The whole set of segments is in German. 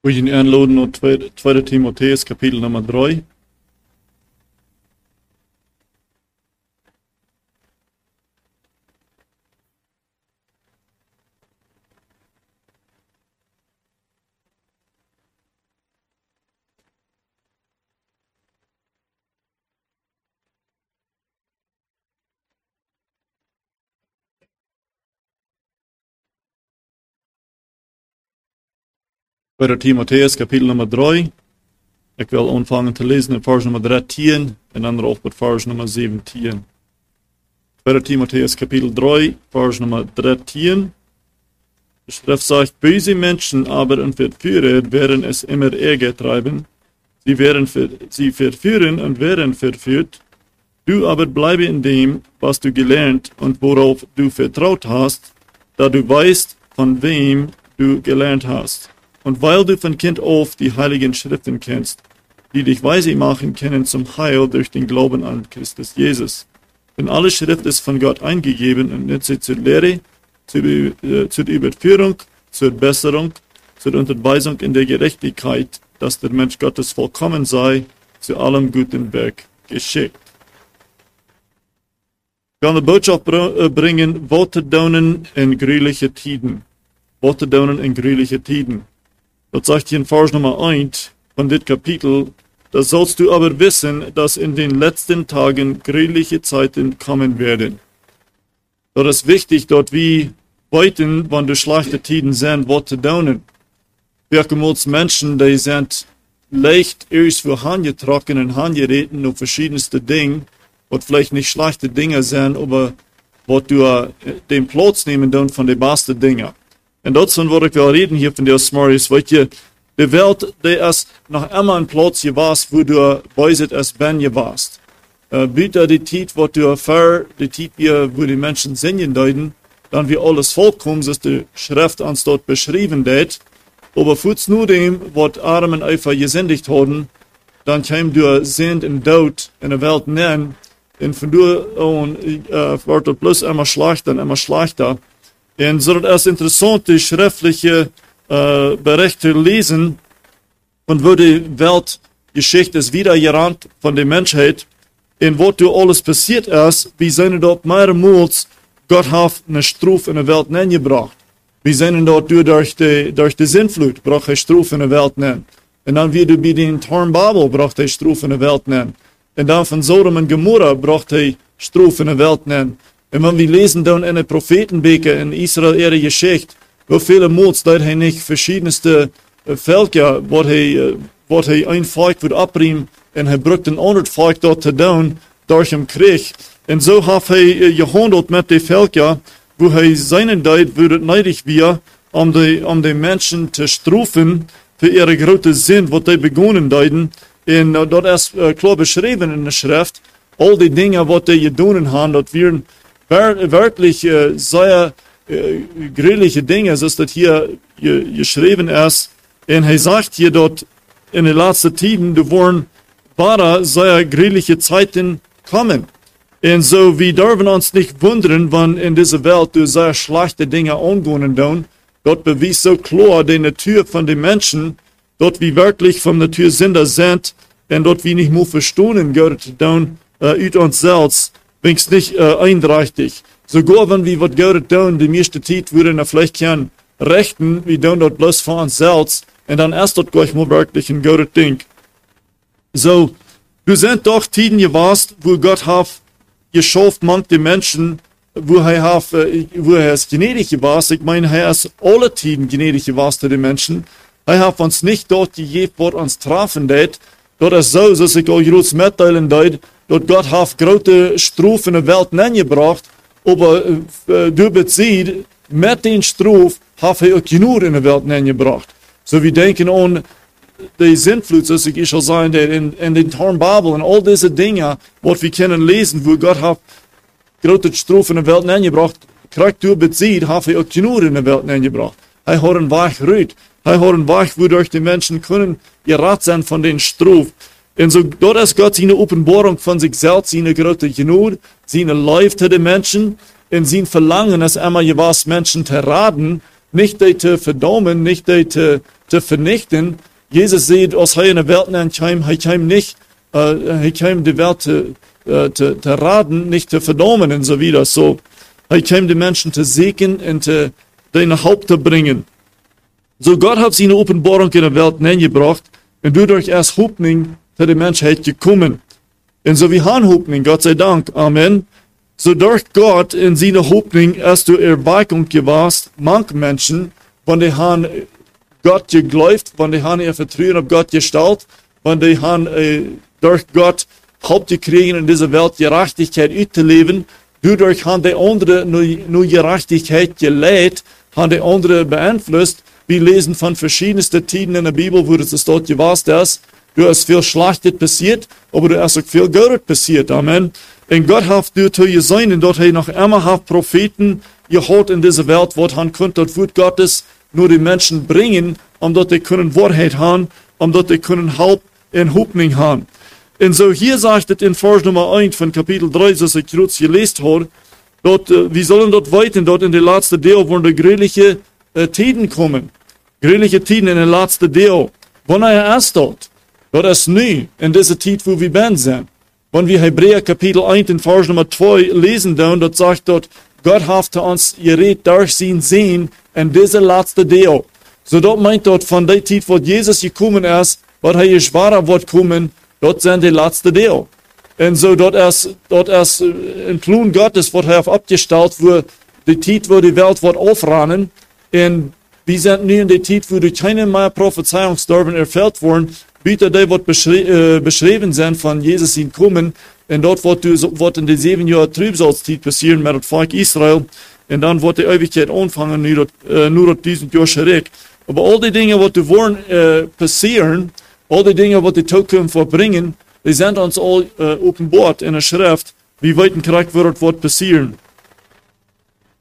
Wil je aanloden naar 2, 2 Timotheus kapitel nummer 3. Bij Timotheus kapitel nummer 3. Ik wil aanvangen te lezen in vers nummer 13 en dan erop met vers nummer 17. 2 Timotheus kapitel 3, vers nummer 13. Die Schrift sagt, böse Menschen aber und Verführer werden es immer Ärger treiben. Sie, werden ver sie verführen und werden verführt. Du aber bleibe in dem, was du gelernt und worauf du vertraut hast, da du weißt, von wem du gelernt hast. Und weil du von Kind auf die heiligen Schriften kennst, die dich weise machen können zum Heil durch den Glauben an Christus Jesus. Denn alle Schrift ist von Gott eingegeben und nütze zur Lehre, zur, äh, zur Überführung, zur Besserung, zur Unterweisung in der Gerechtigkeit, dass der Mensch Gottes vollkommen sei, zu allem guten Werk geschickt. Ich kann eine Botschaft bringen, Worte daunen in grühliche Tiden. Worte daunen in grühliche Tiden. Das sagt hier in Vers Nummer 1 von dit Kapitel, da sollst du aber wissen, dass in den letzten Tagen gräuliche Zeiten kommen werden. Das ist wichtig, dort wie weiten, wann du schlechte Tiden sind, Worte daunen. Wirkemals Menschen, die sind leicht erst für herangetrocken und herangereden auf verschiedenste Dinge, was vielleicht nicht schlechte Dinge sind, aber was du den Platz nehmen dann von den besten Dingen. En dat zijn wat ik wil reden hier van de Smorries, weet je, de wereld, die is nog immer een plaats geweest, wo du bezit als ben geweest. Uh, bitte die tijd wat du ver, die tijd wir, wo die Menschen singen deuten, dann wir alles vollkommen, ist die Schrift uns dort beschrieben deed, aber futs nur dem, wat Armen einfach gesendigt haben, dann käm du sind in Tod in der Welt nennen, und von du, und, uh, wird bloß immer schlechter und immer schlechter. En so das interessante schriftliche äh, Berichte lesen und wo die Weltgeschichte ist wieder gerannt von der Menschheit, in wo du alles passiert ist, wie sind dort mehrmals Gott hat eine Strophe in der Welt gebracht. Wie sind dort durch die, durch die Sintflut braucht er Strophe in der Welt nennen. Und dann wie du bei den Tornbabel braucht er Strophe in der Welt nennen. Und dann von Sodom und Gomorra braucht er Strophe in der Welt nennen. En wenn wir lesen dann in den Prophetenbücher in Israel ihre Geschichte, wie viele Mods dort er nicht verschiedenste Völker, wo er, wo er ein Volk wird abbringen, und er brückt ein anderes Volk dort zu tun, durch den Krieg. Und so hat er gehandelt mit den Völkern, wo er seinen Zeit würde neidig wir, um die, um die Menschen zu strafen für ihre große Sinn, was die begonnen deuten. Und uh, dort ist uh, klar beschrieben in der Schrift, all die Dinge, was die getan haben, dort werden wirklich äh, sehr äh, grillige Dinge, so ist das hier geschrieben ist. Und er sagt hier dort, in den letzten Tiden, du wollen wahre, sehr grillige Zeiten kommen. Und so, wir dürfen uns nicht wundern, wenn in dieser Welt du sehr schlechte Dinge angehen tun. Gott bewies so klar die Natur von den Menschen, dort wie wirklich von Natur Sünder sind, und dort wie nicht mehr verstehen, Gott, tun, äh, ut uns selbst, wenigstens nicht äh, eindeutig. Sogar wenn wir was Gott tun, die meiste Zeit würden wir vielleicht kein rechten, wir tun dort bloß für uns selbst, und dann erst dort gleich mal wirklich ein Gott Ding. So, du sind doch Tiden gewast, wo Gott hat geschafft manche Menschen, wo er hat, äh, wo er ist gnädig gewast. Ich meine, er ist alle Tiden gnädig gewast zu den Menschen. Er hat uns nicht dort gegeben, wo uns trafen det. Dort ist so, dass ich euch groß mitteilen deut, dort Gott hat große Struf in der Welt gebracht, aber äh, du bezieht, mit den Struf hat er auch genug in der Welt gebracht. So wir denken an die Sintflut, so ich schon sagen, in, in den Tornbabel und all diese Dinge, was wir können lesen, wo Gott hat große Struf in der Welt gebracht, kriegt du bezieht, hat er auch genug in der Welt gebracht. Er hat einen Weich rüht. Er hat einen Weich, wodurch die Menschen können gerat sein von den Struf. Und so, dort ist Gott seine Offenbarung von sich selbst, seine große Genug, seine Life zu den Menschen, und sein Verlangen, dass einmal was Menschen zu raten, nicht die zu verdammen, nicht die zu, zu vernichten. Jesus sieht, als er in der Welt er kam nicht, äh, er kam die Welt zu, äh, zu, zu raten, nicht zu verdammen und so wieder. So, er kam die Menschen zu segnen zu, die nach Haupt zu bringen. So Gott hat seine Offenbarung in der Welt gebracht und dadurch erst Hoffnung für die Menschheit gekommen. Und so wie Han Hoffnung, Gott sei Dank, Amen. So durch Gott in seine Hoffnung erst du Erweckung gewasst, manche Menschen, wenn die Han Gott geglaubt, wenn die Han ihr Vertrauen auf Gott gestellt, wenn die Han äh, durch Gott Haupt gekriegen in dieser Welt Gerechtigkeit leben, dadurch haben die andere nur, nur Gerechtigkeit gelehrt, haben die andere beeinflusst. Wir lesen von verschiedensten Tiden in der Bibel, wo es dort gewasst ist. Du hast viel Schlechtes passiert, aber du hast auch viel Gutes passiert. Amen. Und Gott hat ihr sein, und dort hat noch immer hat Propheten geholt in dieser Welt, wo han könnt dort Wort Gottes nur die Menschen bringen, um dort die können Wahrheit haben, um dort die können Halb in Hoffnung haben. Und so hier sagt es in Vers Nummer 1 von Kapitel 3, das ich kurz gelesen habe, dort, äh, wir sollen dort weiter, dort in die letzte Deel, wo die gräuliche äh, Tiden kommen. Gräuliche Tiden in der letzte Deel. Wann er erst dort? Dort ist nie in dieser Zeit, wo wir ben sind. Wenn wir Hebräer Kapitel 1 in Vers Nummer 2 lesen, dann, dort sagt dort, Gott hat uns geredet durch sein Sehen in dieser letzte Deel. So dort meint dort von der Zeit, wo Jesus gekommen ist, wat hij is wahrer wird kommen, dort sind die letzte Deel. Und so dort ist, dort ist ein Plan Gottes, wird er abgestellt, wo die Zeit, wo die Welt wird aufrennen. Und wir sind nie in der Zeit, wo durch keine mehr Prophezeiungsdorben erfüllt wurden, bitte die wird beschri äh, beschrieben sein von Jesus in kommen. Und dort wird, wird in den sieben Jahren Trübsalzeit passieren mit dem Volk Israel. Und dann wird die Ewigkeit anfangen, nur, äh, nur diesen Jahr zurück. Aber all die Dinge, die wollen äh, passieren, all die Dinge, die die Zukunft verbringen, die sind uns all äh, offenbart in der Schrift, wie weit ein Krieg wird, wird passieren.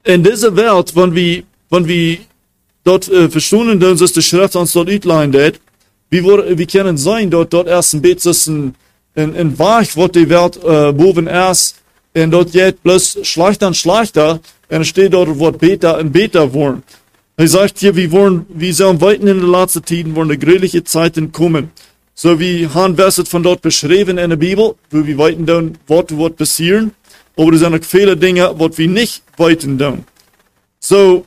In dieser Welt, wenn wir, wenn wir dort äh, verstehen, dass die Schrift uns dort uitleitet, wie wir, wir können sein, dort, dort erst ein bisschen ein, ein Weich, wo die Welt äh, boven ist, und dort geht bloß schlechter und schlechter, es steht dort, wird Beta und Beta worden. Er sagt hier, wir wollen, wir sollen weiten in den letzten Tiden, wollen eine größliche Zeiten kommen. So wie Han Wesset von dort beschrieben in der Bibel, wo wir weiten dann, was wird passieren. Aber es sind auch viele Dinge, was wir nicht weiten dann. So,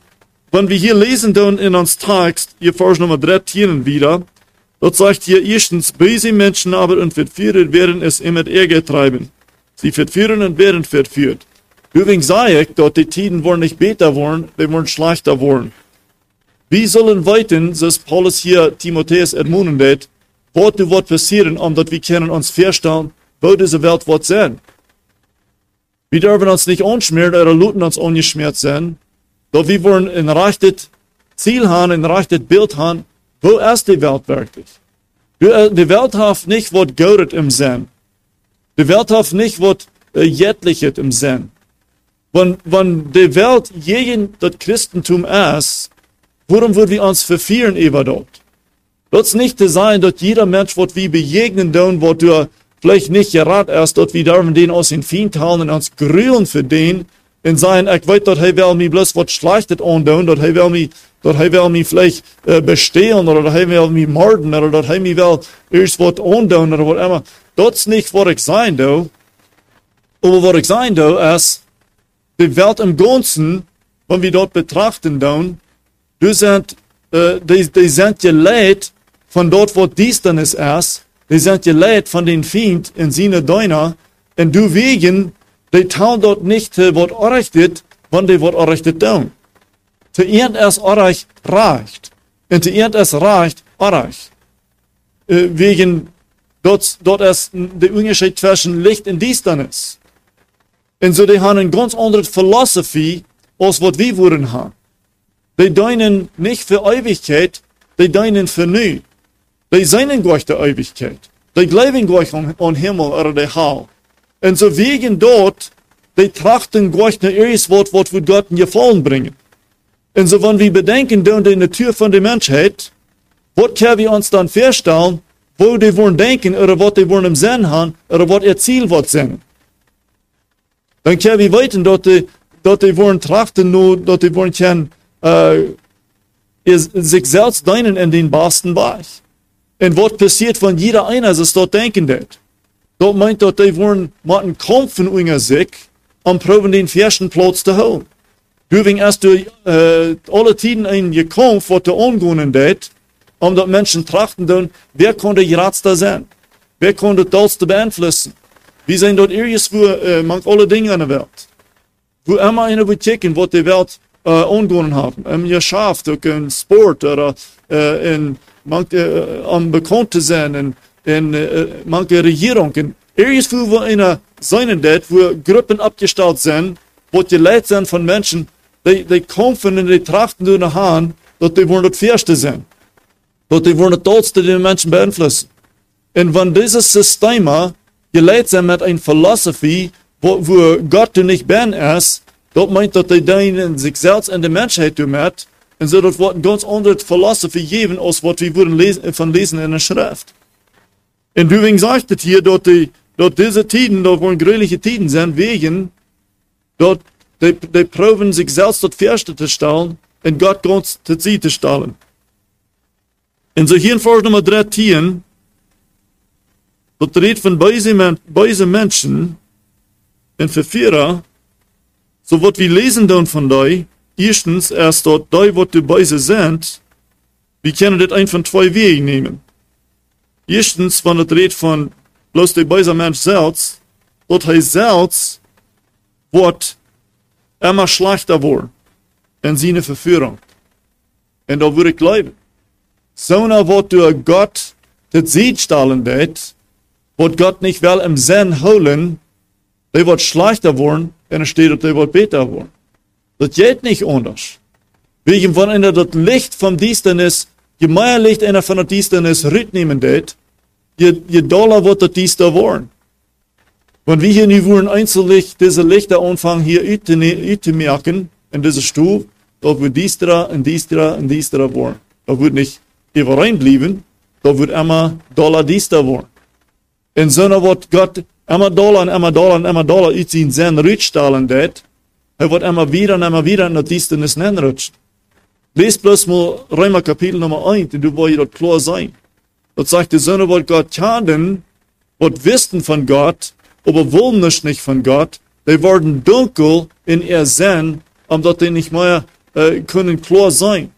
wenn wir hier lesen dann in uns Text, hier Vers Nummer 13 wieder, dort sagt hier erstens, böse Menschen aber und Verführer werden es immer Ärger treiben. Sie verführen und werden verführt. Übrigens sage ich, dort die Tiden wollen nicht besser worden, die wollen schlechter worden. Wir sollen weiten, dass Paulus hier Timotheus ermuntern wird, was wird passieren, omdat wir können uns feststellen, wo diese Welt wird sein. Wir dürfen uns nicht anschmieren oder luten uns ungeschmiert sein, doch wir wollen ein rechtes Ziel haben, ein rechtes Bild haben, wo ist die Welt wirklich? Die Welt hat nicht was Gutes im Sinn. Die Welt hat nicht was Jettliches im Sinn. Wenn, wenn die Welt gegen das Christentum ist, Warum würden wir uns verführen über dort? Dort nicht zu sein, dass jeder Mensch, wird wie begegnen tun, wo du vielleicht nicht gerade erst, dort wir dürfen den aus den Feind hauen und uns grühlen für den, und sagen, ich weiß, dort er will mir bloß was Schlechtes antun, dort er will mir, dort er will mir vielleicht äh, bestehlen, oder dort er will mir morden, oder dort er mir will erst was antun, oder immer. Dort nicht, was ich sein, do. Aber was ich sein, do, ist, die Welt im Ganzen, wenn wir dort betrachten, dann, Du sind, äh, die, die sind gelehrt von dort, wo Diensternis ist. Die sind gelehrt von den Feind in seine Deuner. Und du wegen, die tun dort nicht, äh, was errichtet, wann die was errichtet tun. Zu ihnen es erreicht, reicht. Und zu ihnen es reicht, erreicht. Äh, wegen, dort, dort ist der Unterschied zwischen Licht und Diensternis. Und so, die haben eine ganz andere Philosophie, als was wir wollen haben. Die deinen nicht für Ewigkeit, die deinen für nu. Die seinen gleich der Ewigkeit. Die glauben gleich an, an Himmel oder der Hall. Und so wegen dort, die trachten gleich nach ihres Wort, was wir Gott in Gefallen bringen. Und so wenn wir bedenken, dann die Natur von der Menschheit, was können wir uns dann feststellen, wo die wollen denken, oder was die wollen im Sinn haben, oder was ihr Ziel wird sein. Dann können wir weiten, dass die, dass die wollen trachten, nur, dass die wollen können, äh, sich selbst deinen in den besten Bereich. Und was passiert, wenn jeder einer sich dort denken wird? Dort meint dort, die wollen machen kämpfen unter sich, um proben den ersten Platz zu holen. Erst du äh, alle Tiden ein gekämpft, was du angehen wird, um dort Menschen trachten wer konnte geratster sein? Wer konnte das beeinflussen? Wie sind dort irgendwo, äh, manch alle Dinge in der Welt? Wo immer einer will checken, was die Welt äh, angehen haben. Im Geschäft, in Sport oder äh, in manche, äh, um bekannt zu sein, in, in äh, manche Regierungen. Irgendwo, wo einer sein wird, wo Gruppen abgestellt sind, wo die Leute sind von Menschen, die, die kämpfen und die trachten durch die Hand, dass die wollen das Erste sein. Dass die wollen das Tollste die Menschen beeinflussen. Und wenn dieses System geleitet sind mit einer Philosophie, wo, wo Gott nicht ben ist, dort meint, dass die dann sich selbst in der Menschheit mit, und so das wird eine ganz andere Philosophie geben, als was wir würden lesen, von lesen in der Schrift. Und deswegen sagt es hier, dass, die, dass diese Tiden, dort wollen größliche Tiden sind, wegen, dort, die, die proben sich selbst dort Fürste zu stellen, und Gott ganz zu sie zu stellen. Und so hier in Vers Nummer 13, dort redet von böse, böse Menschen, und Vierer, so wat wir lesen dann von dei, erstens, erst dort dei, wat die Beise sind, wir können das ein von zwei Wegen nehmen. Erstens, wenn es redet von bloß der Beise Mensch selbst, dort heißt selbst, wird immer schlechter worden in seine Verführung. Und da würde ich glauben. So na wird durch Gott das Sieg stellen wird, wird Gott nicht will im Sinn holen, die wird schlechter worden, und es steht, die wird besser worden. Das geht nicht anders. Wegen von einer das Licht vom Diensternis, je mehr Licht einer von der Diensternis mitnehmen wird, je, je doller wird das Dienster worden. Wenn wir hier nicht wollen einzellich diese Lichter anfangen hier zu merken, in dieser Stuhl, da wird diestra und diestra und diestra worden. Da wird nicht überein bleiben, da wird immer doller diester worden. In so einer wird Gott immer doller und immer doller und immer doller uit zijn zin rutstalen deed, hij wordt immer wieder und immer wieder in der Distanz hinrutscht. Lies bloß mal Römer Kapitel Nummer 1, und du wirst dort klar sein. Dort sagt die Sonne, wollt Gott kennen, wollt wissen von Gott, aber wollen nicht, nicht von Gott, die werden dunkel in ihr Sinn, um die nicht mehr äh, können klar sein.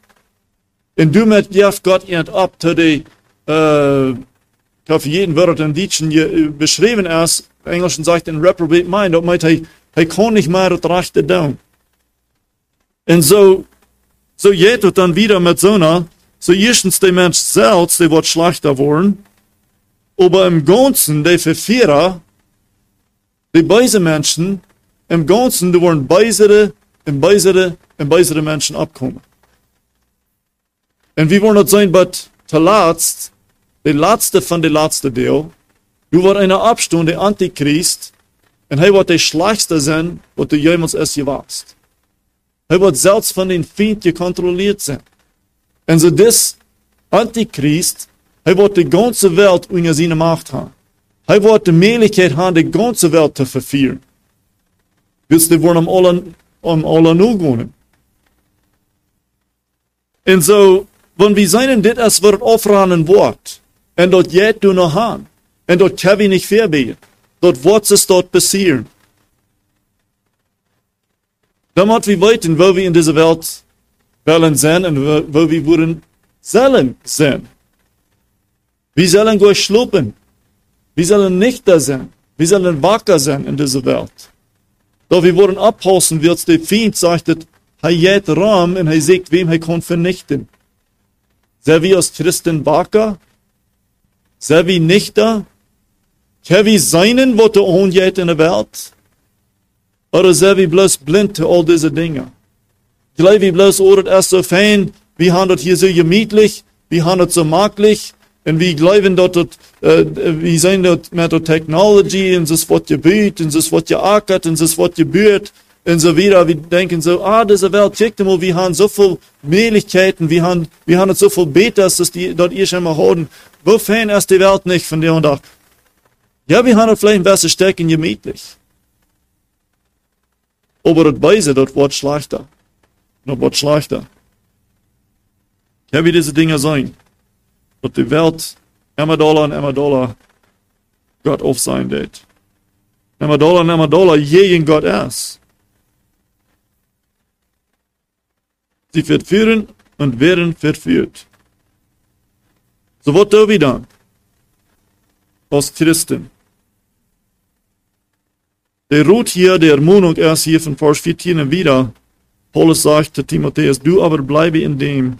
Und du mit Gott ab zu die, äh, ich habe jeden Wort in Deutschen äh, beschrieben ist, im Englischen sagt in reprobate mind, dat meint, hij, hij kon nicht mehr das Rechte tun. Und so, so geht es dann wieder mit so einer, so erstens der Mensch selbst, der wird schlechter worden, aber im Ganzen, der Verführer, die beise Menschen, im Ganzen, die wollen beisere, und beisere, und beisere Menschen abkommen. Und wir wollen das sein, aber zuletzt, de laatste van de laatste deel. Du wordt een Abstunde de antichrist. En hij wordt de slechtste zijn wat du jemals es gewaast. Hij wordt zelfs van den Feind gecontroleerd zijn. En so dis antichrist, hij wordt de ganze Welt unter seine Macht haben. Hij wordt de Möglichkeit haben, de ganze Welt te verführen. Willst du wollen um alle, um alle nu gehen. En so, wenn wir seinen dit es wird aufranen Wort, en dat jij du nog aan. En dat kan we niet voorbij. Dat wordt es dort passieren. Dan moeten we weten, wo wir in dieser Welt wollen sein und wo, wo wir wollen sollen sein. Wir sollen. Wir sollen nicht da sein. Wir sollen wacker sein in dieser Welt. Da wir wollen abpassen, wird der Feind sagt, er geht Raum und er sagt, wem er kann vernichten. Sind wir als Christen wacker? Zijn we nuchter? Kan we zijn wat er ongeet in de wereld? Oder zijn we bloß blind zu all diese Dinge? Gleich wie bloß, das ist so fein, wir haben das hier so gemütlich, wir haben das so maglich, und wir glauben dort, äh, wir sind dort mit der Technology, und das wird gebüht, und das wird geackert, und das wird gebührt, und so wieder. Wir denken so, ah, diese Welt, check mal, wir haben so viele Möglichkeiten, wir haben, wir haben so viel Betas, dass die dort ihr schon mal haben. Wofern ist die Welt nicht von dir und auch? Ja, wir haben vielleicht ein besser Stecken gemütlich. Aber das Weise, dort wird schlechter. Das wird schlechter. Ja, wie diese Dinge sein. Dass die Welt und immer Dollar Gott auf sein wird. Dollar und Dollar je in Gott ist. Sie wird führen und werden verführt. So was tun wir dann? Als Christen. Der ruht hier, der Ermahnung erst hier von Vers 14 wieder. Paulus sagt zu Timotheus, du aber bleibe in dem,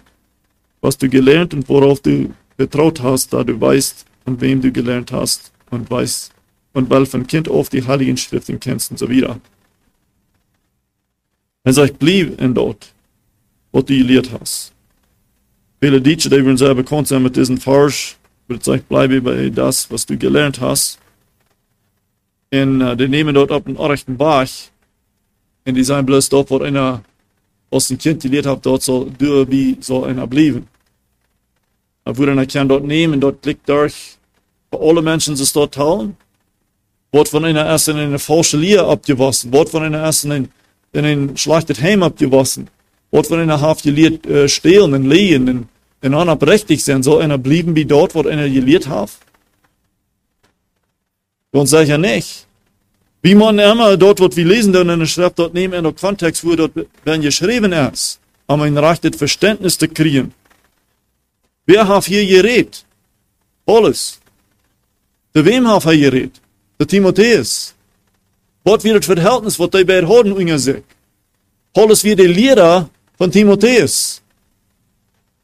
was du gelernt und worauf du vertraut hast, da du weißt, von wem du gelernt hast und weißt, und weil von Kind auf die Heiligen Schriften kennst und so wieder. Er sagt, blieb in dort, was du gelehrt hast. Viele Deutsche, die würden sehr bekannt sein mit diesem Vers, wird sagt, bleibe bei das, was du gelernt hast. Und uh, die nehmen dort auf den rechten Bach, und die sagen bloß dort, wo einer aus dem Kind gelehrt hat, dort soll du wie soll einer bleiben. Wo einer kann dort nehmen, dort klickt durch, für alle Menschen ist dort teilen, wird von einer erst in eine falsche Lehre abgewaschen, wird von einer erst in ein, in ein schlechtes Heim abgewaschen, wird von einer Haft gelehrt, äh, stehlen und lehen und, und einer berechtigt sein, soll einer bleiben wie dort, wo einer gelehrt hat? Und sage ja nicht. Wie man immer dort, wo wir lesen, dann in der Schrift, dort nehmen in der Kontext, wo dort wenn geschrieben ist, um ein rechtes Verständnis zu kriegen. Wer hat hier geredet? Alles. Zu wem hat er geredet? Der Timotheus. Was wird das Verhältnis, was die beiden haben unter sich? Paulus wird der Lehrer von Timotheus.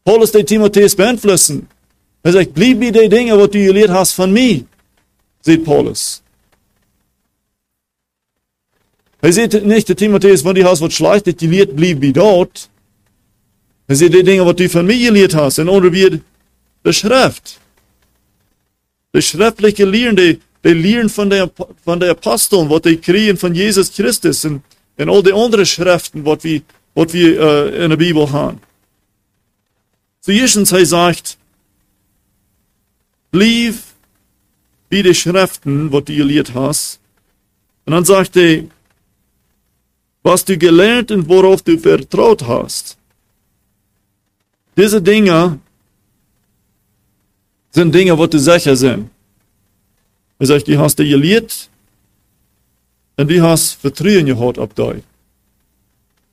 Paulus der Timotheus beeinflussen. Er sagt, blieb wie die Dinge, was du gelehrt hast von mir, sagt Paulus. Er sieht nicht, der Timotheus, wenn die hast, was schlecht ist, gelehrt, blieb wie dort. Er sieht die Dinge, was du von mir gelehrt hast, oder wie die Schrift. Die schriftliche Lehren, die, die Lehren von der, von der Aposteln, was die kriegen von Jesus Christus und, und all die anderen Schriften, was wir, was wir uh, in der Bibel haben. So er sagt, blieb wie die Schriften, was du gelehrt hast. Und dann sagt er, was du gelernt und worauf du vertraut hast. Diese Dinge sind Dinge, wo du sicher sind. Er sagt, die hast du gelehrt und die hast Vertrauen gehabt auf dich.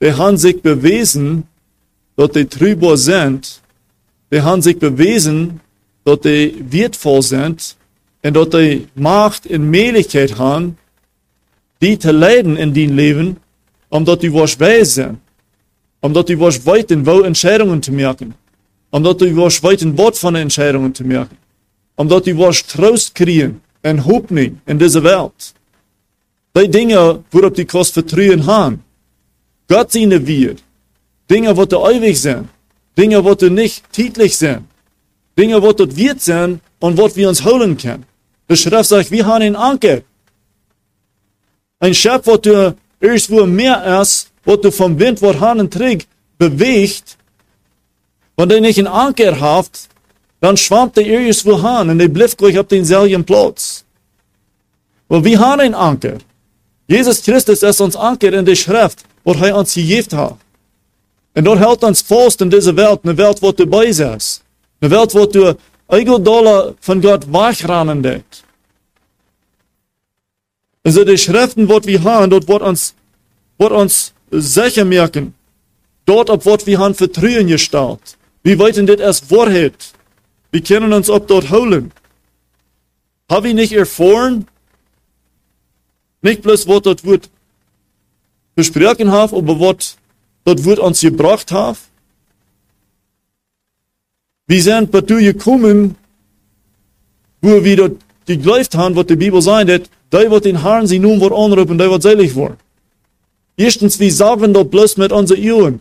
Die haben sich bewiesen, dass die trüber sind. Die haben sich bewiesen, dass die wertvoll sind und dass die Macht und Möglichkeit haben, die zu leiden in dein Leben, omdat die was zijn. Omdat die was weten wo Entscheidungen te maken. Omdat die was weten wat van Entscheidungen te maken. Omdat die was troost kriegen en hoopning in deze wereld. Die dingen waarop die kost vertrouwen haben. Gott seine wir. Dinge, wat er ewig zijn. Dinge, wat er nicht täglich zijn. Dinge, wat er wird zijn und wat wir uns holen können. Die Schrift sagt, wir haben einen Anker. Ein wat du irgendwo mehr ist, was du vom Wind, was Hahn trägt, bewegt, wenn du nicht einen Anker habt, dann schwammt der irgendwo hin und der bleibt gleich auf denselben Platz. Weil wir haben einen Anker. Jesus Christus ist uns Anker in der Schrift, wo er uns gegeben hat. Und dort hält uns fast in dieser Welt, eine Welt, wo du bei ist. Eine Welt, wo du eigene Dollar von Gott wegrennen denkst. Also die Schriften, was wir haben, dort wird uns, wird uns sicher merken, dort, ob was wir haben Vertrauen gestellt. Wie weit denn das erst Wahrheit? Wir können uns ob dort holen. Haben wir nicht erfahren? Nicht bloß, was dort wird besprochen haben, aber was dort wird uns gebracht haben? Wir sind dir gekommen, wo wir dort geglaubt haben, was die Bibel sagt, die wat den Herrn sie nun wird anrufen, die wird selig worden. Erstens, wir sagen dort bloß mit unseren Ohren.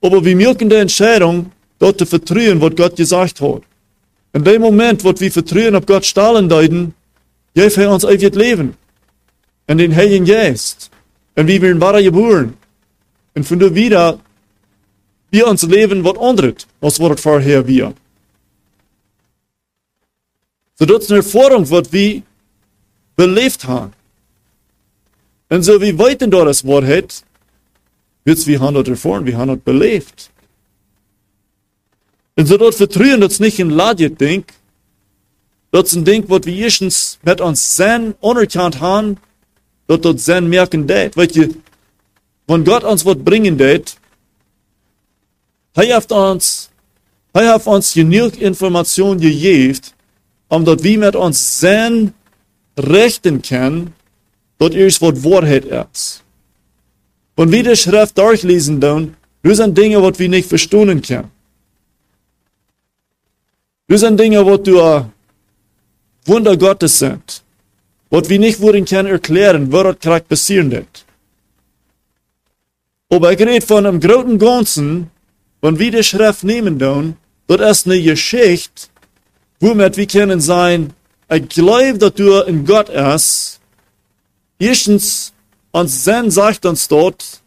Aber wir merken die Entscheidung, dort zu vertrauen, was Gott gesagt hat. In dem Moment, wo wir vertrauen auf Gott stahlen deuten, gibt er uns ewig Leben. Und den Heiligen Geist. Und wir werden wahre geboren. Und von da wieder, wir uns leben, was anderes, als was vorher wir. So, das ist eine Erfahrung, was wir beleefd haben. En zo wie weten door das Wort het, jetzt wie han dat erfahren, wie han dat beleefd. En so dat vertrouwen, dat is niet een laadje denk. Dat is een ding wat we eerstens met ons zijn onderkant gaan, dat dat zijn merken deed. Weet je, wanneer God ons wat brengen deed, hij heeft ons, hij heeft ons genoeg informatie gegeven, omdat we met ons zijn rechten kennen, dat eerst wat waarheid is. Wanneer we de schrift durchlezen doen, er zijn dingen wat we niet verstaan kunnen. Er zijn dingen wat du uh, Wunder Gottes sind, wat we nicht worden können erklären, dat krijgt passieren dit. Aber ich rede von einem großen Ganzen, wenn wir die Schrift nehmen dann, dat ist eine Geschichte, womit wir können sein, ich glaube, dass du in Gott ist. Erstens, uns Sinn sagt uns dort,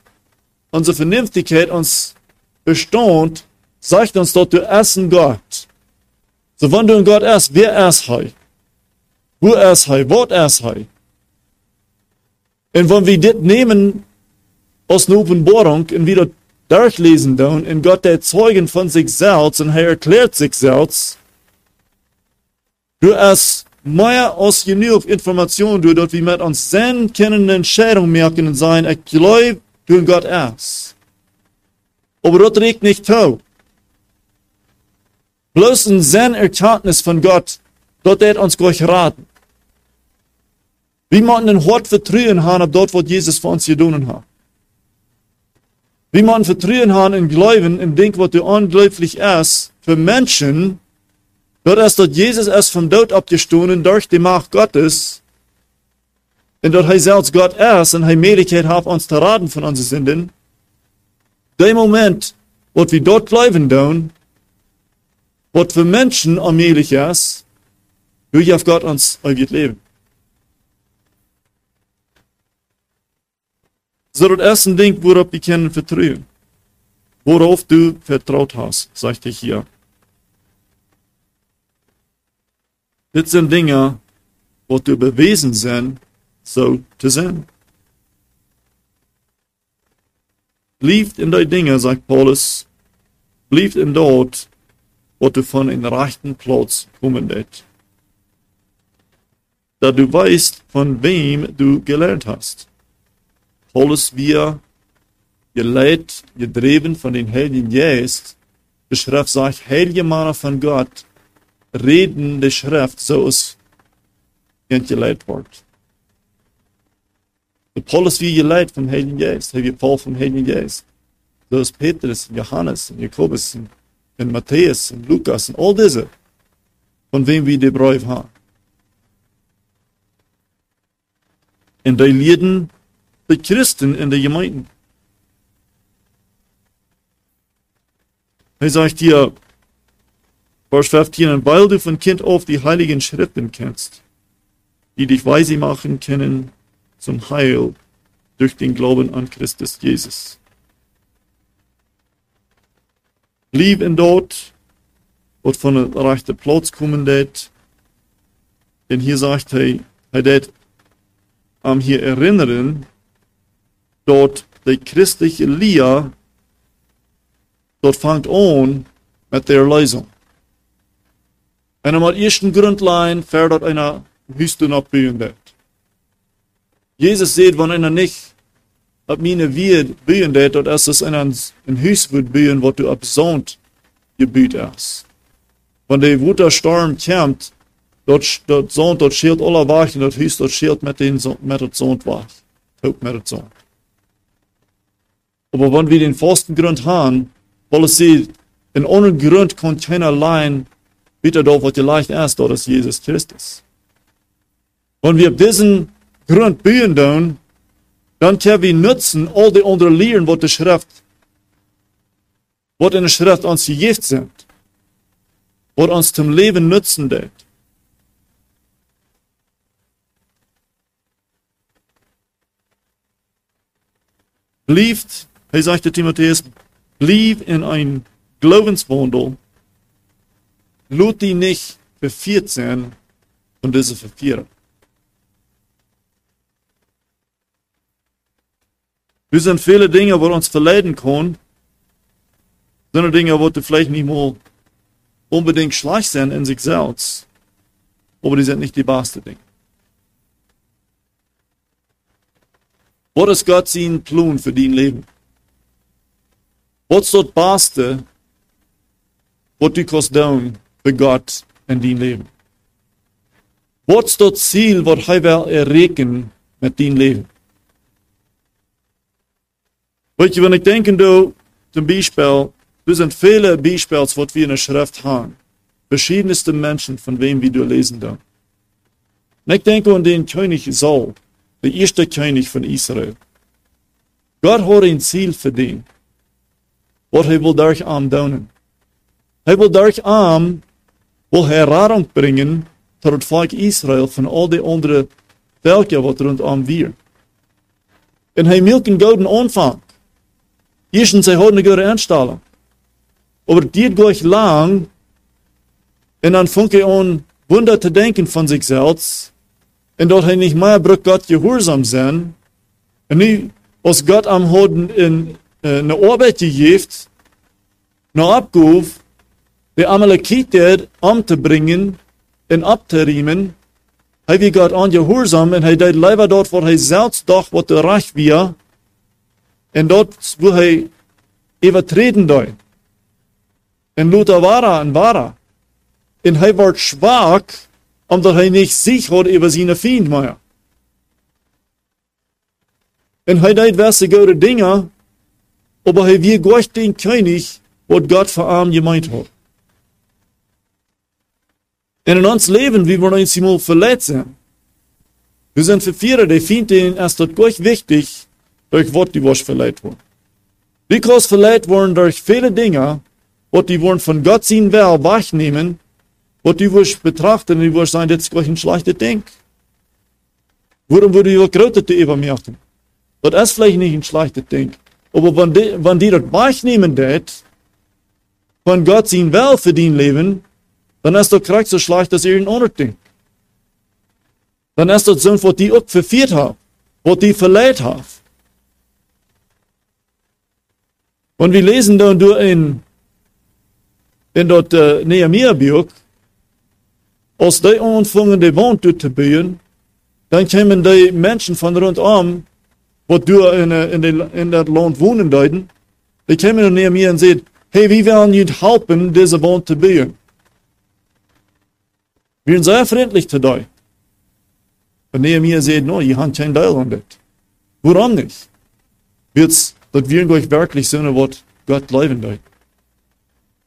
unsere Vernünftigkeit, uns Bestand, sagt uns dort, du in Gott. So, wenn du in Gott ist, wer ist er? Wo ist er? Was ist er? Und wenn wir das nehmen aus der Offenbarung und wieder durchlesen dann, und Gott der Zeugen von sich selbst und er erklärt sich selbst, du hast mehr als genug Informationen, du dort wie mit uns sehen können Entscheidung merken und sein, ich glaube, du in Gott ist. Aber das regt nicht zu. Bloß ein Sinn-Erkenntnis von Gott, dort hat uns gleich raten. Wir müssen ein Wort vertrauen haben auf dort, was Jesus für uns getan hat. Wir müssen vertrauen haben in Glauben, in Ding, was du unglaublich ist, für Menschen, dort ist dort Jesus erst vom Tod abgestoßen durch die Macht Gottes, und dort er selbst Gott ist und er Möglichkeit hat, uns zu raten von unseren Sünden. Der Moment, was wir dort bleiben tun, was für Menschen allmählich ist, wie auf Gott uns eigentlich leben. So das erste Ding, worauf wir können vertrauen. Worauf du vertraut hast, sagt er hier. Das sind Dinge, wo du bewiesen sind, so zu sein. Blieft in die Dinge, sagt Paulus, blieft in dort, wo du von einem rechten Platz kommen wird. Da du weißt, von wem du gelernt hast. Paulus, wir geleitet, gedreven von den Heiligen Geist, die Schrift sagt, heilige Männer von Gott reden die Schrift, so es geleitet wird. Und Paulus wie geleitet vom Heiligen Geist, wie Paul vom Heiligen Geist. So ist Petrus, Johannes, Jakobus, und Matthäus, und Lukas, und all diese, von wem wir die Brief haben. Und die leiden die Christen in der Gemeinden. Er sagt hier, 15, weil du von Kind auf die heiligen Schriften kennst, die dich weise machen können zum Heil durch den Glauben an Christus Jesus. Blieb in dort, wat von der rechten Platz kommen det, denn hier sagt er, er det am hier erinnern, dort die christliche Lia, dort fängt an mit der Lesung. En om eerste grundlijn verder einer Wüste abbauen wird. Jesus sagt, wenn einer nicht ab meine wird, dort ist es einer ein Haus wird bauen, wo du absont gebüht ist. Wenn der Wuttersturm kommt, dort, dort Sohn, dort schielt alle Wachen, dort Haus, dort schielt mit den, mit der Sohn wach. Hoop mit der Sohn. Aber wenn wir den festen Grund haben, weil es sieht, in ohne Grund kann keiner allein wieder da, was leicht ist, dort ist Jesus Christus. Wenn wir diesen Grund bauen dann, können wir nutzen all die anderen Lehren, was die Schrift, was in der Schrift uns gegeben sind, was uns zum Leben nutzen wird. Blieft, hij sagte Timotheus, blieb in ein Glaubenswandel, lud die nicht verführt sein und diese verführen. Wir sind viele Dinge, wo uns verleiten können, sind Dinge, du vielleicht nicht mal unbedingt schlecht sein in sich selbst, aber die sind nicht die beste Dinge. Was ist Gott sein Plan für dein Leben? Was ist das Beste, was du kannst tun für Gott in dein Leben? Was ist das Ziel, was er will erreichen mit dein Leben? Weet je, wenn ich denke, du, zum Beispiel, wir sind viele Beispiele, was wir in der Schrift haben. Verschiedenste Menschen, von wem wir du lesen da. Und ich denke an den König Saul, der erste König von Israel. Gott hat ein Ziel für den, was er will durch am tun. Er will durch am, will Errettung bringen, tot het volk Israel von all die andere Völker, wat rondom wir. En hij milk een gouden aanvang. Eerstens, hij had een goede instelling. Aber dit gleich lang, en dan fängt er an, Wunder te denken von sich selbst, en dat hij niet meer brug Gott gehoorzaam zijn, en nu, als Gott am Hoden in eine Arbeit gegeven, naar abgaf, de Amalekiter om te bringen, en ab te riemen, hij wie Gott ongehoorzaam en hij deed liever dort, waar hij zelfs dacht wat de recht was, dort, wo hij übertreten deed. En Luther war en war En hij wordt zwak, omdat hij niet zich had over zijn vriend meer. En hij deed wel goede dingen, aber hij wie gleich den König, wat Gott hem gemeint hat. In ons leven, wie wir uns mal verletzt sind. Wir sind für viele, die finden es gleich wichtig, durch was die was verletzt wurden. Die können verletzt worden durch viele Dinge, was die wollen von Gott sehen will, wahrnehmen, was die was betrachten, die was sagen, das ist ein schlechtes Ding. Warum würde ich größer übermerken? Das ist vielleicht nicht ein schlechtes Ding. Aber wenn die, wenn die das wahrnehmen, das, von Gott sehen will für dein Leben, dann ist das krank so schlecht, dass ihr ihn onderding. Dann ist das so, was die auch verfehlt haben, was die verleiht haben. Und wir lesen dann durch in, in dort uh, Nehemiah-Buch, als die anfangen, die Wand zu bauen, dann kommen die Menschen von rundum, die du in, in, in das Land wohnen deuten, die kommen zu Nehemiah und sagen, hey, wir wollen ihnen helfen, diese Wand zu bauen. Wir sind sehr freundlich zu dir. Und Nehemiah sagt, no, ihr habt kein Teil an das. Warum nicht? Wird's, dass wir euch wirklich so was Gott leben wird.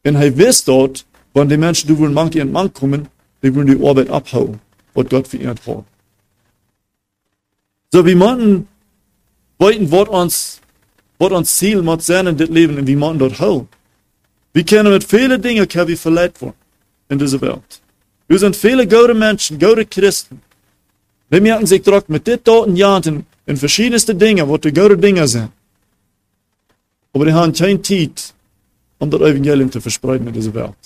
Und er wisst dort, wenn die Menschen, die wollen manche in Mann kommen, die wollen die Arbeit abhauen, was Gott für ihn hat. So, wie man wollten, was uns, was uns Ziel muss sein in das Leben und wie man dort hauen. Wir können mit vielen Dingen, kann wir verletzt worden in dieser Welt. Wir sind viele gute Menschen, gute Christen. Die merken sich drauf mit dort und jahren in verschiedenste Dinge, was die gute Dinge sind. Aber die haben keine Zeit, um das Evangelium zu verspreiten in dieser Welt.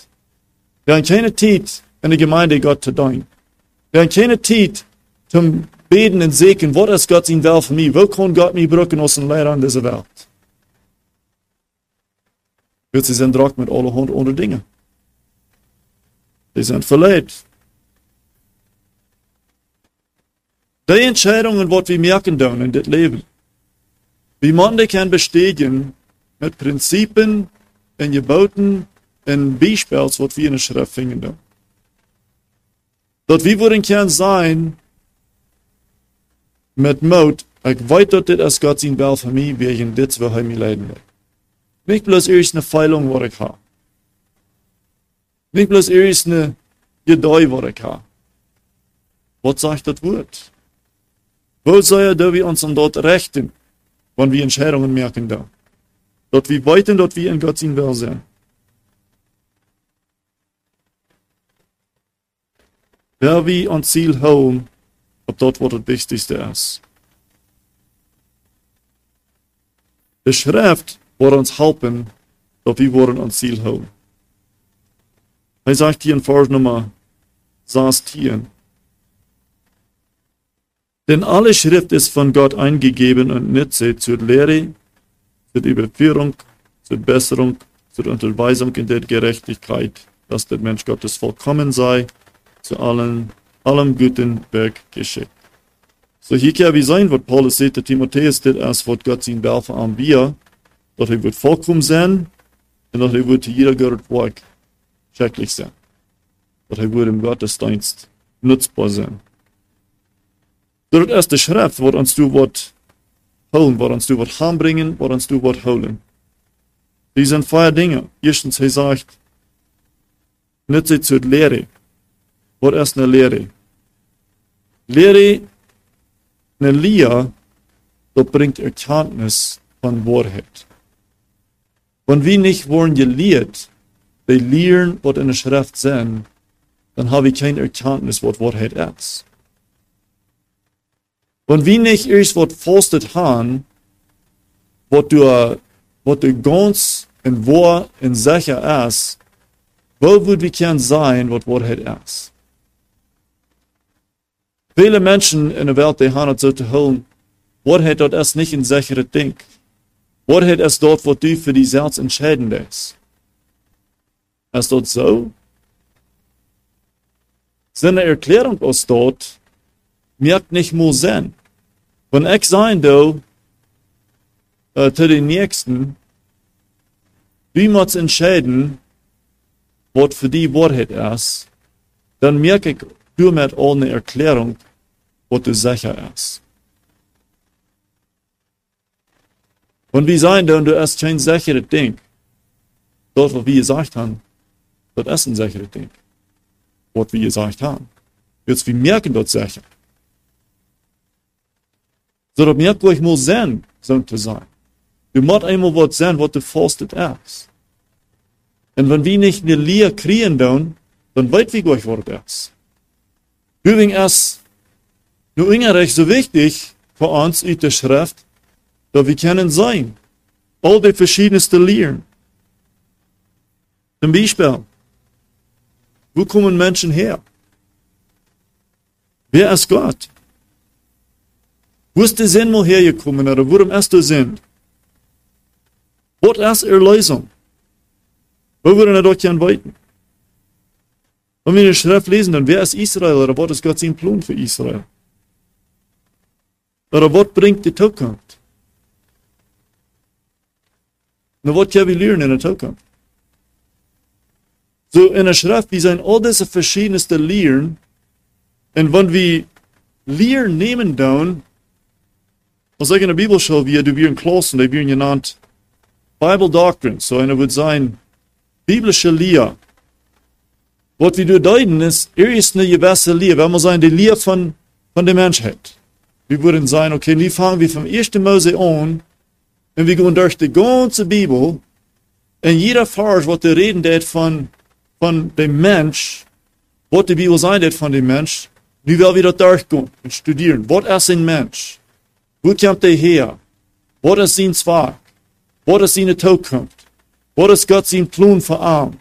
Die haben keine Zeit, in der Gemeinde Gott zu dienen. Die haben keine Zeit, zum Beten und Segen, was ist Gott sein will für mich? Wo kann Gott mich brücken aus dem Lehrer in dieser Welt? Weil sie sind drauf mit allerhand andere Dinge. Die sind verletzt. Die Entscheidungen, die wir merken dann in das Leben, wie man die kann bestätigen mit Prinzipien und Geboten und Beispielen, was wir in der Schrift finden. Dat wir wollen können sein mit Mut, ich weiß, dass das Gott sein will für mich, wegen das, was er mir leiden will. Nicht bloß eine Feilung, was ich habe. Nicht bloß erst eine Gedei, ich habe. Was sagt das Wort? Wo soll er, wir uns an dort rechten, wenn wir Entscheidungen merken da? Dort wir weiten, dort wir in Gott sein will sein. Wer wir an Ziel holen, ob dort, wo das Wichtigste ist. Die Schrift wird uns helfen, dass wir wollen an Ziel holen. Sagt hier in Vers Nummer 16, denn alle Schrift ist von Gott eingegeben und nütze zur Lehre, zur Überführung, zur Besserung, zur Unterweisung in der Gerechtigkeit, dass der Mensch Gottes vollkommen sei, zu allen, allem guten Werk geschickt. So hier kan vi zijn wat Paulus zegt, dat Timotheus dit als wat God zijn belfen aanbieden, dat hij wordt volkomen zijn en dat hij wordt te jeder Gott werk zijn. Dat hij wordt im Gottesdienst nutzbar zijn. Door het eerste schrift wordt ons toe wat holen, wordt ons toe wat aanbrengen, wordt ons toe wat holen. Die sind vier Dinge. Erstens, hij sagt, nicht sie zu Lehre. Wat erst eine Lehre? Lehre, eine Lehre, das bringt Erkenntnis von Wahrheit. Wenn wir nicht wollen gelehrt, die lehren, was in der Schrift sind, dann habe ich keine Erkenntnis, was Wahrheit ist. Wenn wir nicht erst was forstet haben, was du, was du ganz und wahr und sicher ist, wo würden wir können sein, was Wahrheit ist? Viele Menschen in der Welt, die haben es so zu holen, Wahrheit dort ist nicht ein sicheres Ding. Wahrheit ist dort, wo du für dich selbst entscheiden lässt. Ist dort so? Seine Erklärung aus dort merkt nicht mehr Sinn. Wenn ich sein do, äh, zu den Nächsten, wie man entscheiden, was für die Wahrheit ist, dann merke ich damit eine Erklärung, was du sicher ist. Und wir sagen dann, du hast kein sicheres Ding. Dort, was wir gesagt haben, das ist ein sicheres Ding. Was wir gesagt haben. Jetzt, wir merken dort sicher. So, das merkt euch muss sein, so zu sein. Du musst einmal was sein, was du forstet ist. Und wenn wir nicht eine Lehre kriegen, dann, dann weit wir euch was ist. Übrigens ist nur innerlich so wichtig für uns in der Schrift, dass wir können sein. All die verschiedensten Lehren. Zum Beispiel, wo kommen Menschen her? Wer ist Gott? Wo ist der Sinn mal hergekommen oder warum ist der Sinn? Was ist Erlösung? Wo würden wir dort gern weiten? Wenn wir in der Schrift lesen, dann wer ist Israel oder was ist Gott sein Plan für Israel? Oder was bringt die Zukunft? Na, was können wir lernen in der Zukunft? So in der Schrift, wir sind all diese verschiedenste Lehren, und wenn wir Lehren nehmen dann, was ich in der Bibelschule, wir, du wir in Klassen, die werden genannt Bible Doctrine, so einer wird sein, biblische Lehre. Was wir deuten ist, er ist eine gewisse Lehre, wenn wir sagen, die Lehre von, von der Menschheit. Wir würden sagen, okay, wie fangen wir vom 1. Mose an, und wir gehen durch die ganze Bibel, und jeder Vers, was der reden wird von, von dem Mensch, was die Bibel sagt wird von dem Mensch, nu wir das durchgehen und studieren. Was ist ein Mensch? Wo kommt er her? Was ist sein Zweig? Was ist seine Zukunft? Was ist Gott sein Plan für ihn?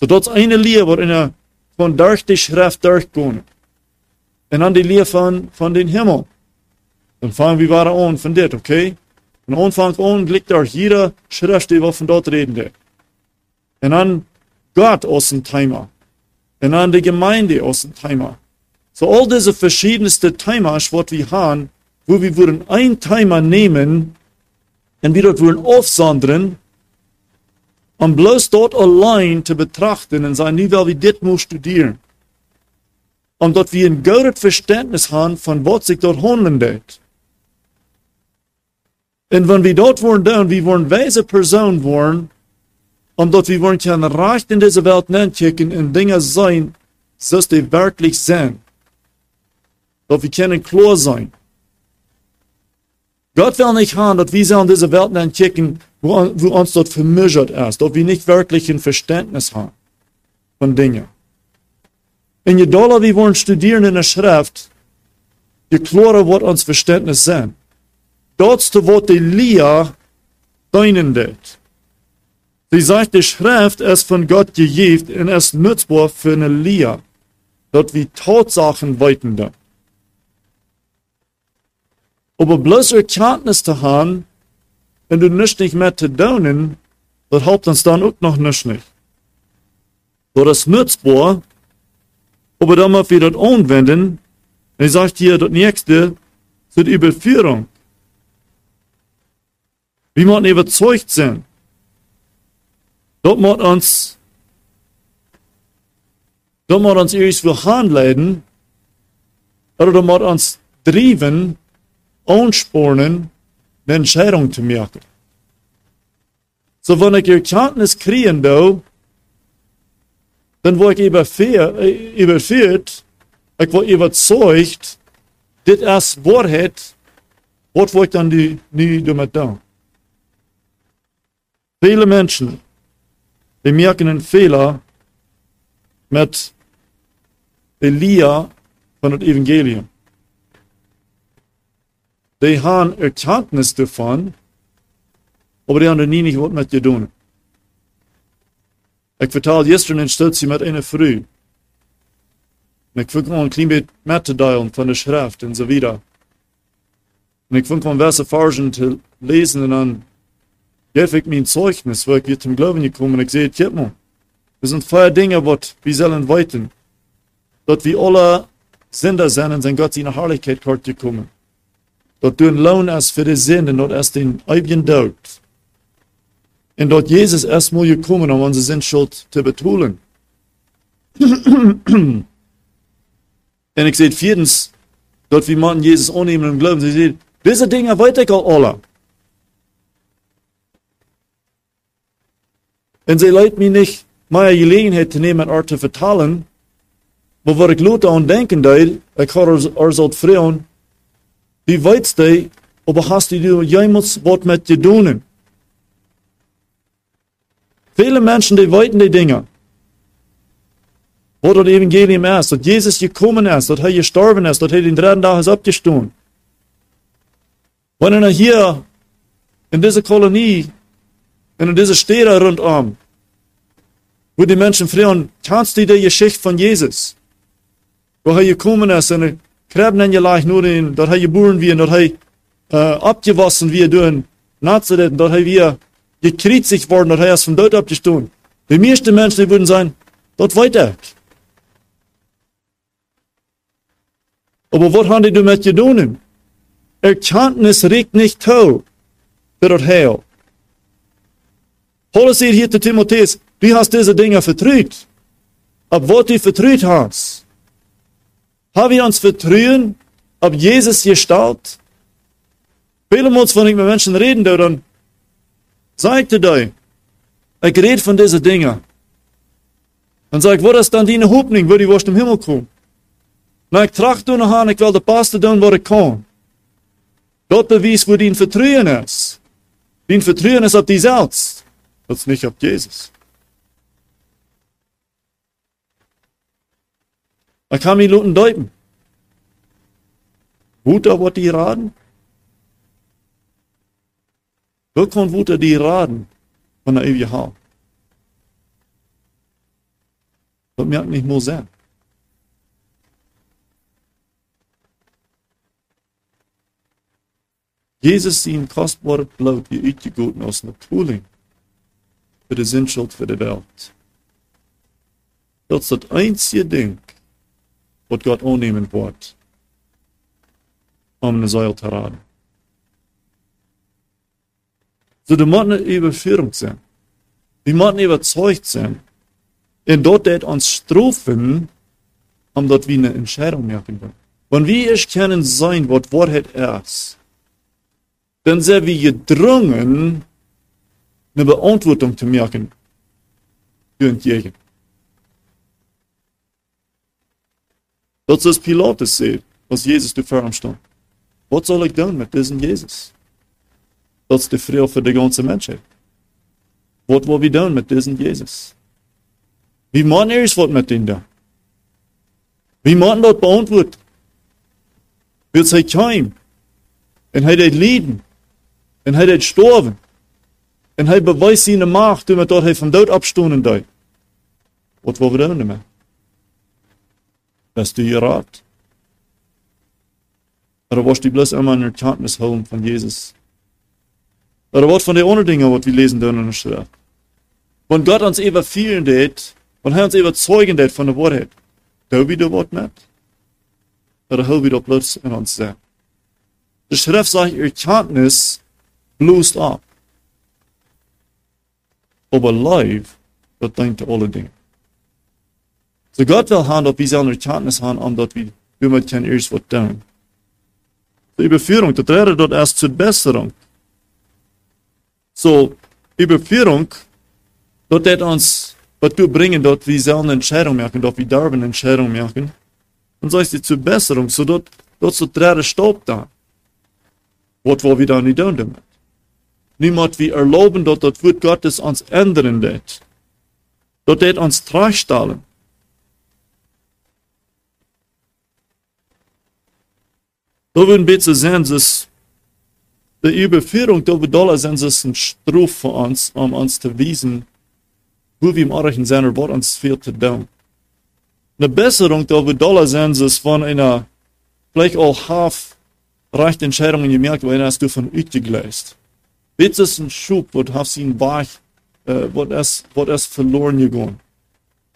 So, dat is eine Lehre, wat in der, von durch die Schrift durchgehen. Und dann die Lehre von, von den Himmel. Dann fangen wir weiter an von dit, okay? Von Anfang an liegt durch jeder Schrift, die wir von dort reden. wird. Und dann Gott aus dem Thema. Und dann die Gemeinde aus dem Thema. So all diese verschiedensten Themas, was wir haben, wo wir würden ein Thema nehmen und wir dort würden aufsondern om bloos dort allein te betrachten en zijn, nu wel wie dit moet studeren. Omdat we een goed verständnis hebben van wat zich dort handelen deed. En wenn wir dort worden doen, wir wollen weise Person worden, omdat wir wollen können recht in diese Welt nachkicken und Dinge sein, so die wirklich sind. Dass wir können klar sein. Gott will nicht haben, dass wir in diese Welt nachkicken, wo, wo uns dort vermischt ist, dass wir nicht wirklich ein Verständnis haben von Dingen. Und je doller wir wollen studieren in der Schrift, je klarer wird uns Verständnis sein. Dort wird die Lia deinen det. Sie sagt, die Schrift ist von Gott gegeben und ist nutzbar für eine Lia. Dort wie Tatsachen weiten. Aber bloß Erkenntnis zu haben, wenn du nicht mehr zu tun, das hilft uns dann auch noch nicht. nicht. Dat is nutzbar, aber dann mal wieder das anwenden. Er sagt hier, das nächste, zur Überführung. Wir müssen überzeugt sein. Dort muss uns, dort muss uns irgendwo handleiden, oder dort muss uns driven, anspornen, eine Entscheidung zu machen. So, wenn ich Erkenntnis kriegen da, dann word ich überführt, ich word überzeugt, das ist Wahrheit, was wollte ich dann nie damit tun? Viele Menschen, die merken einen Fehler mit Elia von dem Evangelium. Die haben Erkenntnis davon, aber die haben nie nicht was mit dir tun. Ich vertaal gestern een stukje met een vrouw. En ik vond gewoon een klein beetje met te delen van de schrift en zo wieder. En ik vond gewoon welke Versen te lezen en dan geef ik mijn Zeugnis, ik weer zum Glauben gekommen en ik zei, kijk mal, er sind vier Dinge, wat wir sollen weiten. Dat wir alle Sünder sind und sind Gott in Herrlichkeit kort gekommen. Dat du ein Lohn ist für die Sünde und das ist den ewigen Tod. En dat Jezus erstmal gekommen, um unsere Sinnschuld zu betonen. en ik zeg viertens, dat wir man Jesus annehmen und glauben. Sie sehen, diese Dinge ik al alle. En sie leidt mir nicht, meine Gelegenheit zu nehmen, er zu vertalen, maar wat ik Leute aan denken deed, ik ga er, er zult vragen, wie weet je, aber hast du jemals wat met je doen? Viele Menschen, die wollten die Dinge. Wo das Evangelium ist, dass Jesus gekommen ist, dass er gestorben ist, dass er den dritten Tag ist abgestanden. Wenn er hier in dieser Kolonie, in dieser Städte rundum, wo die Menschen fragen, kannst du die Geschichte von Jesus? Wo er gekommen ist, und er Kreben in gelegt nur in, dort er geboren wird, dort er äh, abgewaschen wird durch Nazareth, dort er wir gekritzigt worden, dat hij is van dood opgestaan. De meeste mensen die würden sagen, dat weet ik. Aber was haben die damit getan? Erkenntnis regt nicht toe für das Heil. Paulus sagt hier zu Timotheus, du hast diese Dinge vertrügt. Ab was du vertrügt hast. Haben wir uns vertrühen, ab Jesus Gestalt? Viele Mal, wenn ich mit Menschen reden, dann Sagte dir, ich rede von diesen Dingen. Dann sag wo ist dann deine Hoffnung, wo die aus dem Himmel kommt? Na, ich trachte noch an, ich will der Pastor tun, wo ich kann. Dort bewies, wo dein Vertrauen ist. Dein Vertrauen ist auf dich selbst, und nicht auf Jesus. Ich kann mich Leuten deuten. Guter, was die raten? Welkom wordt die raden van de eeuwige haal. Dat merkt nicht nur sein. Jesus sein kostbares Blut die uitgegoten aus einer Für die Sinnschuld für die Welt. Dat is het einzige Ding, wat Gott annehmen wird, um eine Säule zu raden. So, die müssen überführend sein. Die müssen überzeugt sein. Und dort wird uns strafen, um dort wie eine Entscheidung machen können. Wenn wir es kennen sein, was Wahrheit ist, dann sind wir gedrungen, eine Beantwortung zu merken für entgegen. Das ist Pilatus sagt, was Jesus vor ihm stand. Was soll ich tun mit diesem Jesus? Dat is de vrede voor ganze Menschheit. Wat wil we doen met deze Jezus? Wie moeten eerst wat met ihm doen? Wie moeten dat beantwoorden? Wird hij komen? En hij deed lijden. En hij deed sterven. En hij bewijst zijn macht, toen dat hij van dood opstonden deed. Wat wil doen? Dat is de raad. Oder was die bloß immer eine Erkenntnis holen von Jesus? Oder was von den anderen Dingen, was wir lesen dürfen in der Schrift. Wenn Gott uns eben vielen tät, Und hij ons überzeugen dat van de waarheid. Doe wie de wat met? Oder hou wie dat bloot in ons zijn? De schrift zegt, erkenntnis bloest op. Aber live, denkt alle dingen. So Gott will haben, dass wir seine Erkenntnis haben, um dass wir, wir können erst was tun. Die Überführung, das redet dort erst zur Besserung. So, Überführung, dort wird uns dazu bringen, dass wir selber Entscheidungen machen, dass wir darüber Entscheidungen machen. Und so ist die zur Besserung, so dort, dort so drei Staub da. Was wollen wir da nicht tun damit? Niemand wir erlauben, dass das Wort Gottes uns ändern wird. Dort wird uns tragstellen. Da würden zu sehen, dass die Überführung der Dollar sind es ein Struf für uns, um uns zu wiesen, wo wir im Archen sein, was uns viel zu tun. Eine Besserung der Dollar sind es von einer vielleicht auch half rechten Entscheidung gemerkt, weil du von Üte ist ein Schub, wo hast ihn wach, äh, wo es, wo verloren gegangen.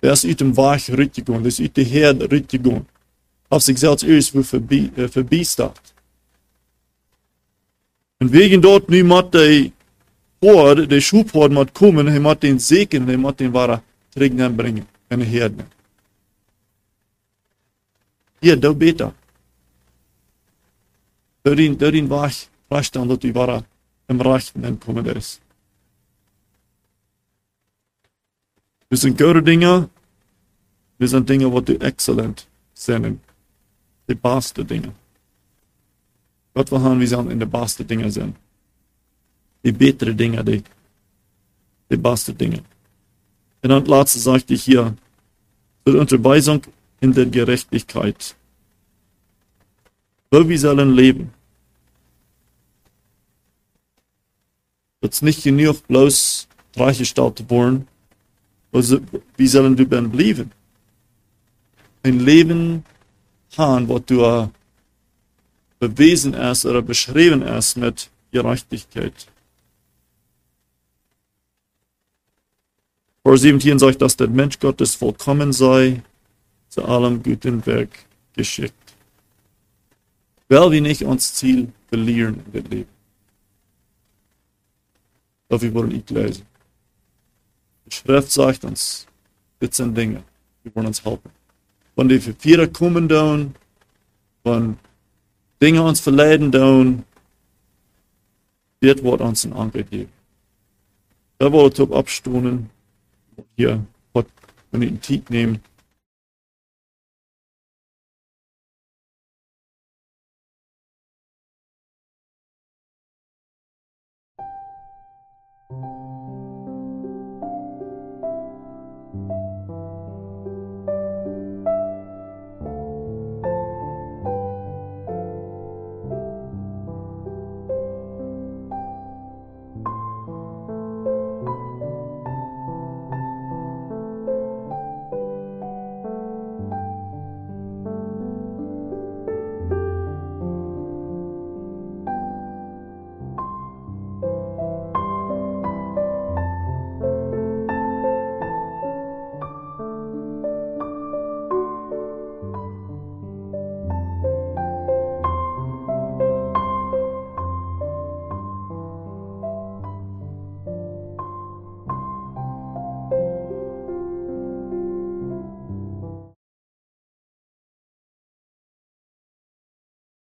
Der ist ütem wach richtig gegangen, das ist üte Herd richtig gegangen auf sich selbst verbi äh, verbiestert. Und wegen dort niemand der Horde, der Schubhorde muss kommen, er muss den Segen, er muss den wahre Trägnen bringen, eine Herde. Hier, da beter. Darin, darin war ich verstanden, dass die wahre im Rechten entkommen ist. Wir sind gute Dinge, wir sind Dinge, die du exzellent sind die beste Dinge. Gott will haben, wir sollen in die beste Dinge sind. Die bessere Dinge, die, die beste Dinge. Und dann letzte sagte ich hier, zur Unterweisung in der Gerechtigkeit. Wo wir sollen leben. Wird nicht genug bloß gleichgestellt worden, wie sollen du dann bleiben? Ein Leben haben, was du bewiesen hast oder beschrieben hast mit Gerechtigkeit. Vers 17 sagt, dass der Mensch Gottes vollkommen sei, zu allem guten Werk geschickt. Weil wir nicht uns Ziel verlieren in dem Leben. Dafür wollen ich lesen. Die Schrift sagt uns, das sind Dinge, die wollen uns helfen wann die Vierer kommen down, wann Dinge uns verleiden down, wird Wort uns ein Angriff geben. Da wollte ich abstunden, hier, wenn ich einen Tiet nehmen,